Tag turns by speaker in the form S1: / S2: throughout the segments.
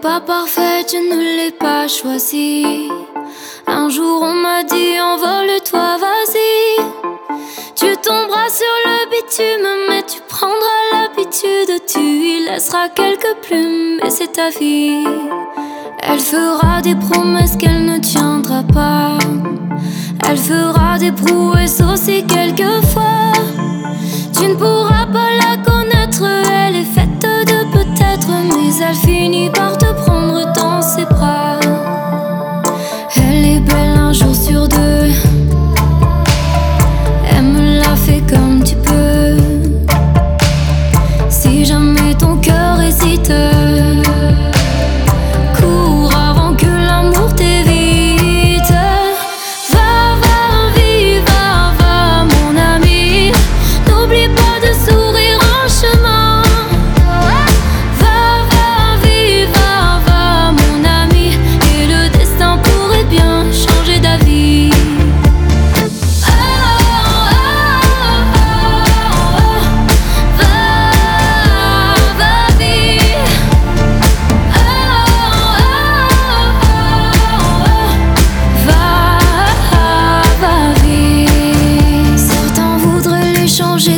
S1: pas parfaite, je ne l'ai pas choisie. Un jour on m'a dit envole-toi, vas-y. Tu tomberas sur le bitume, mais tu prendras l'habitude. Tu y laisseras quelques plumes, et c'est ta vie. Elle fera des promesses qu'elle ne tiendra pas. Elle finit par te prendre dans ses bras. Elle est belle un jour sur deux. Elle me l'a fait comme tu peux. Si jamais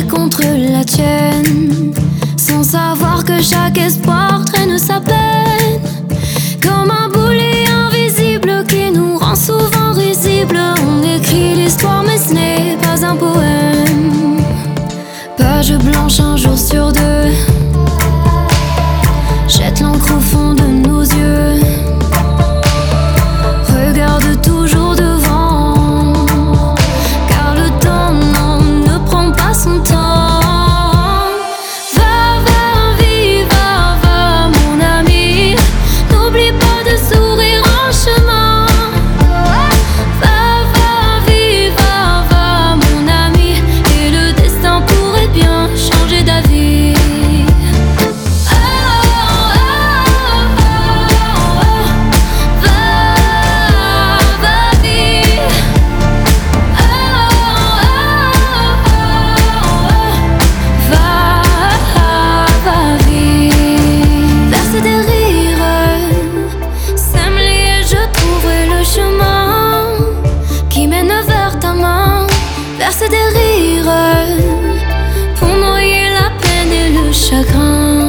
S1: contre la tienne, sans savoir que chaque espoir traîne sa peine. Comme un boulet invisible qui nous rend souvent risibles. On écrit l'histoire, mais ce n'est pas un poème. Page blanche un jour sur deux. Vers ta main. Des rires pour noyer la peine et le chagrin.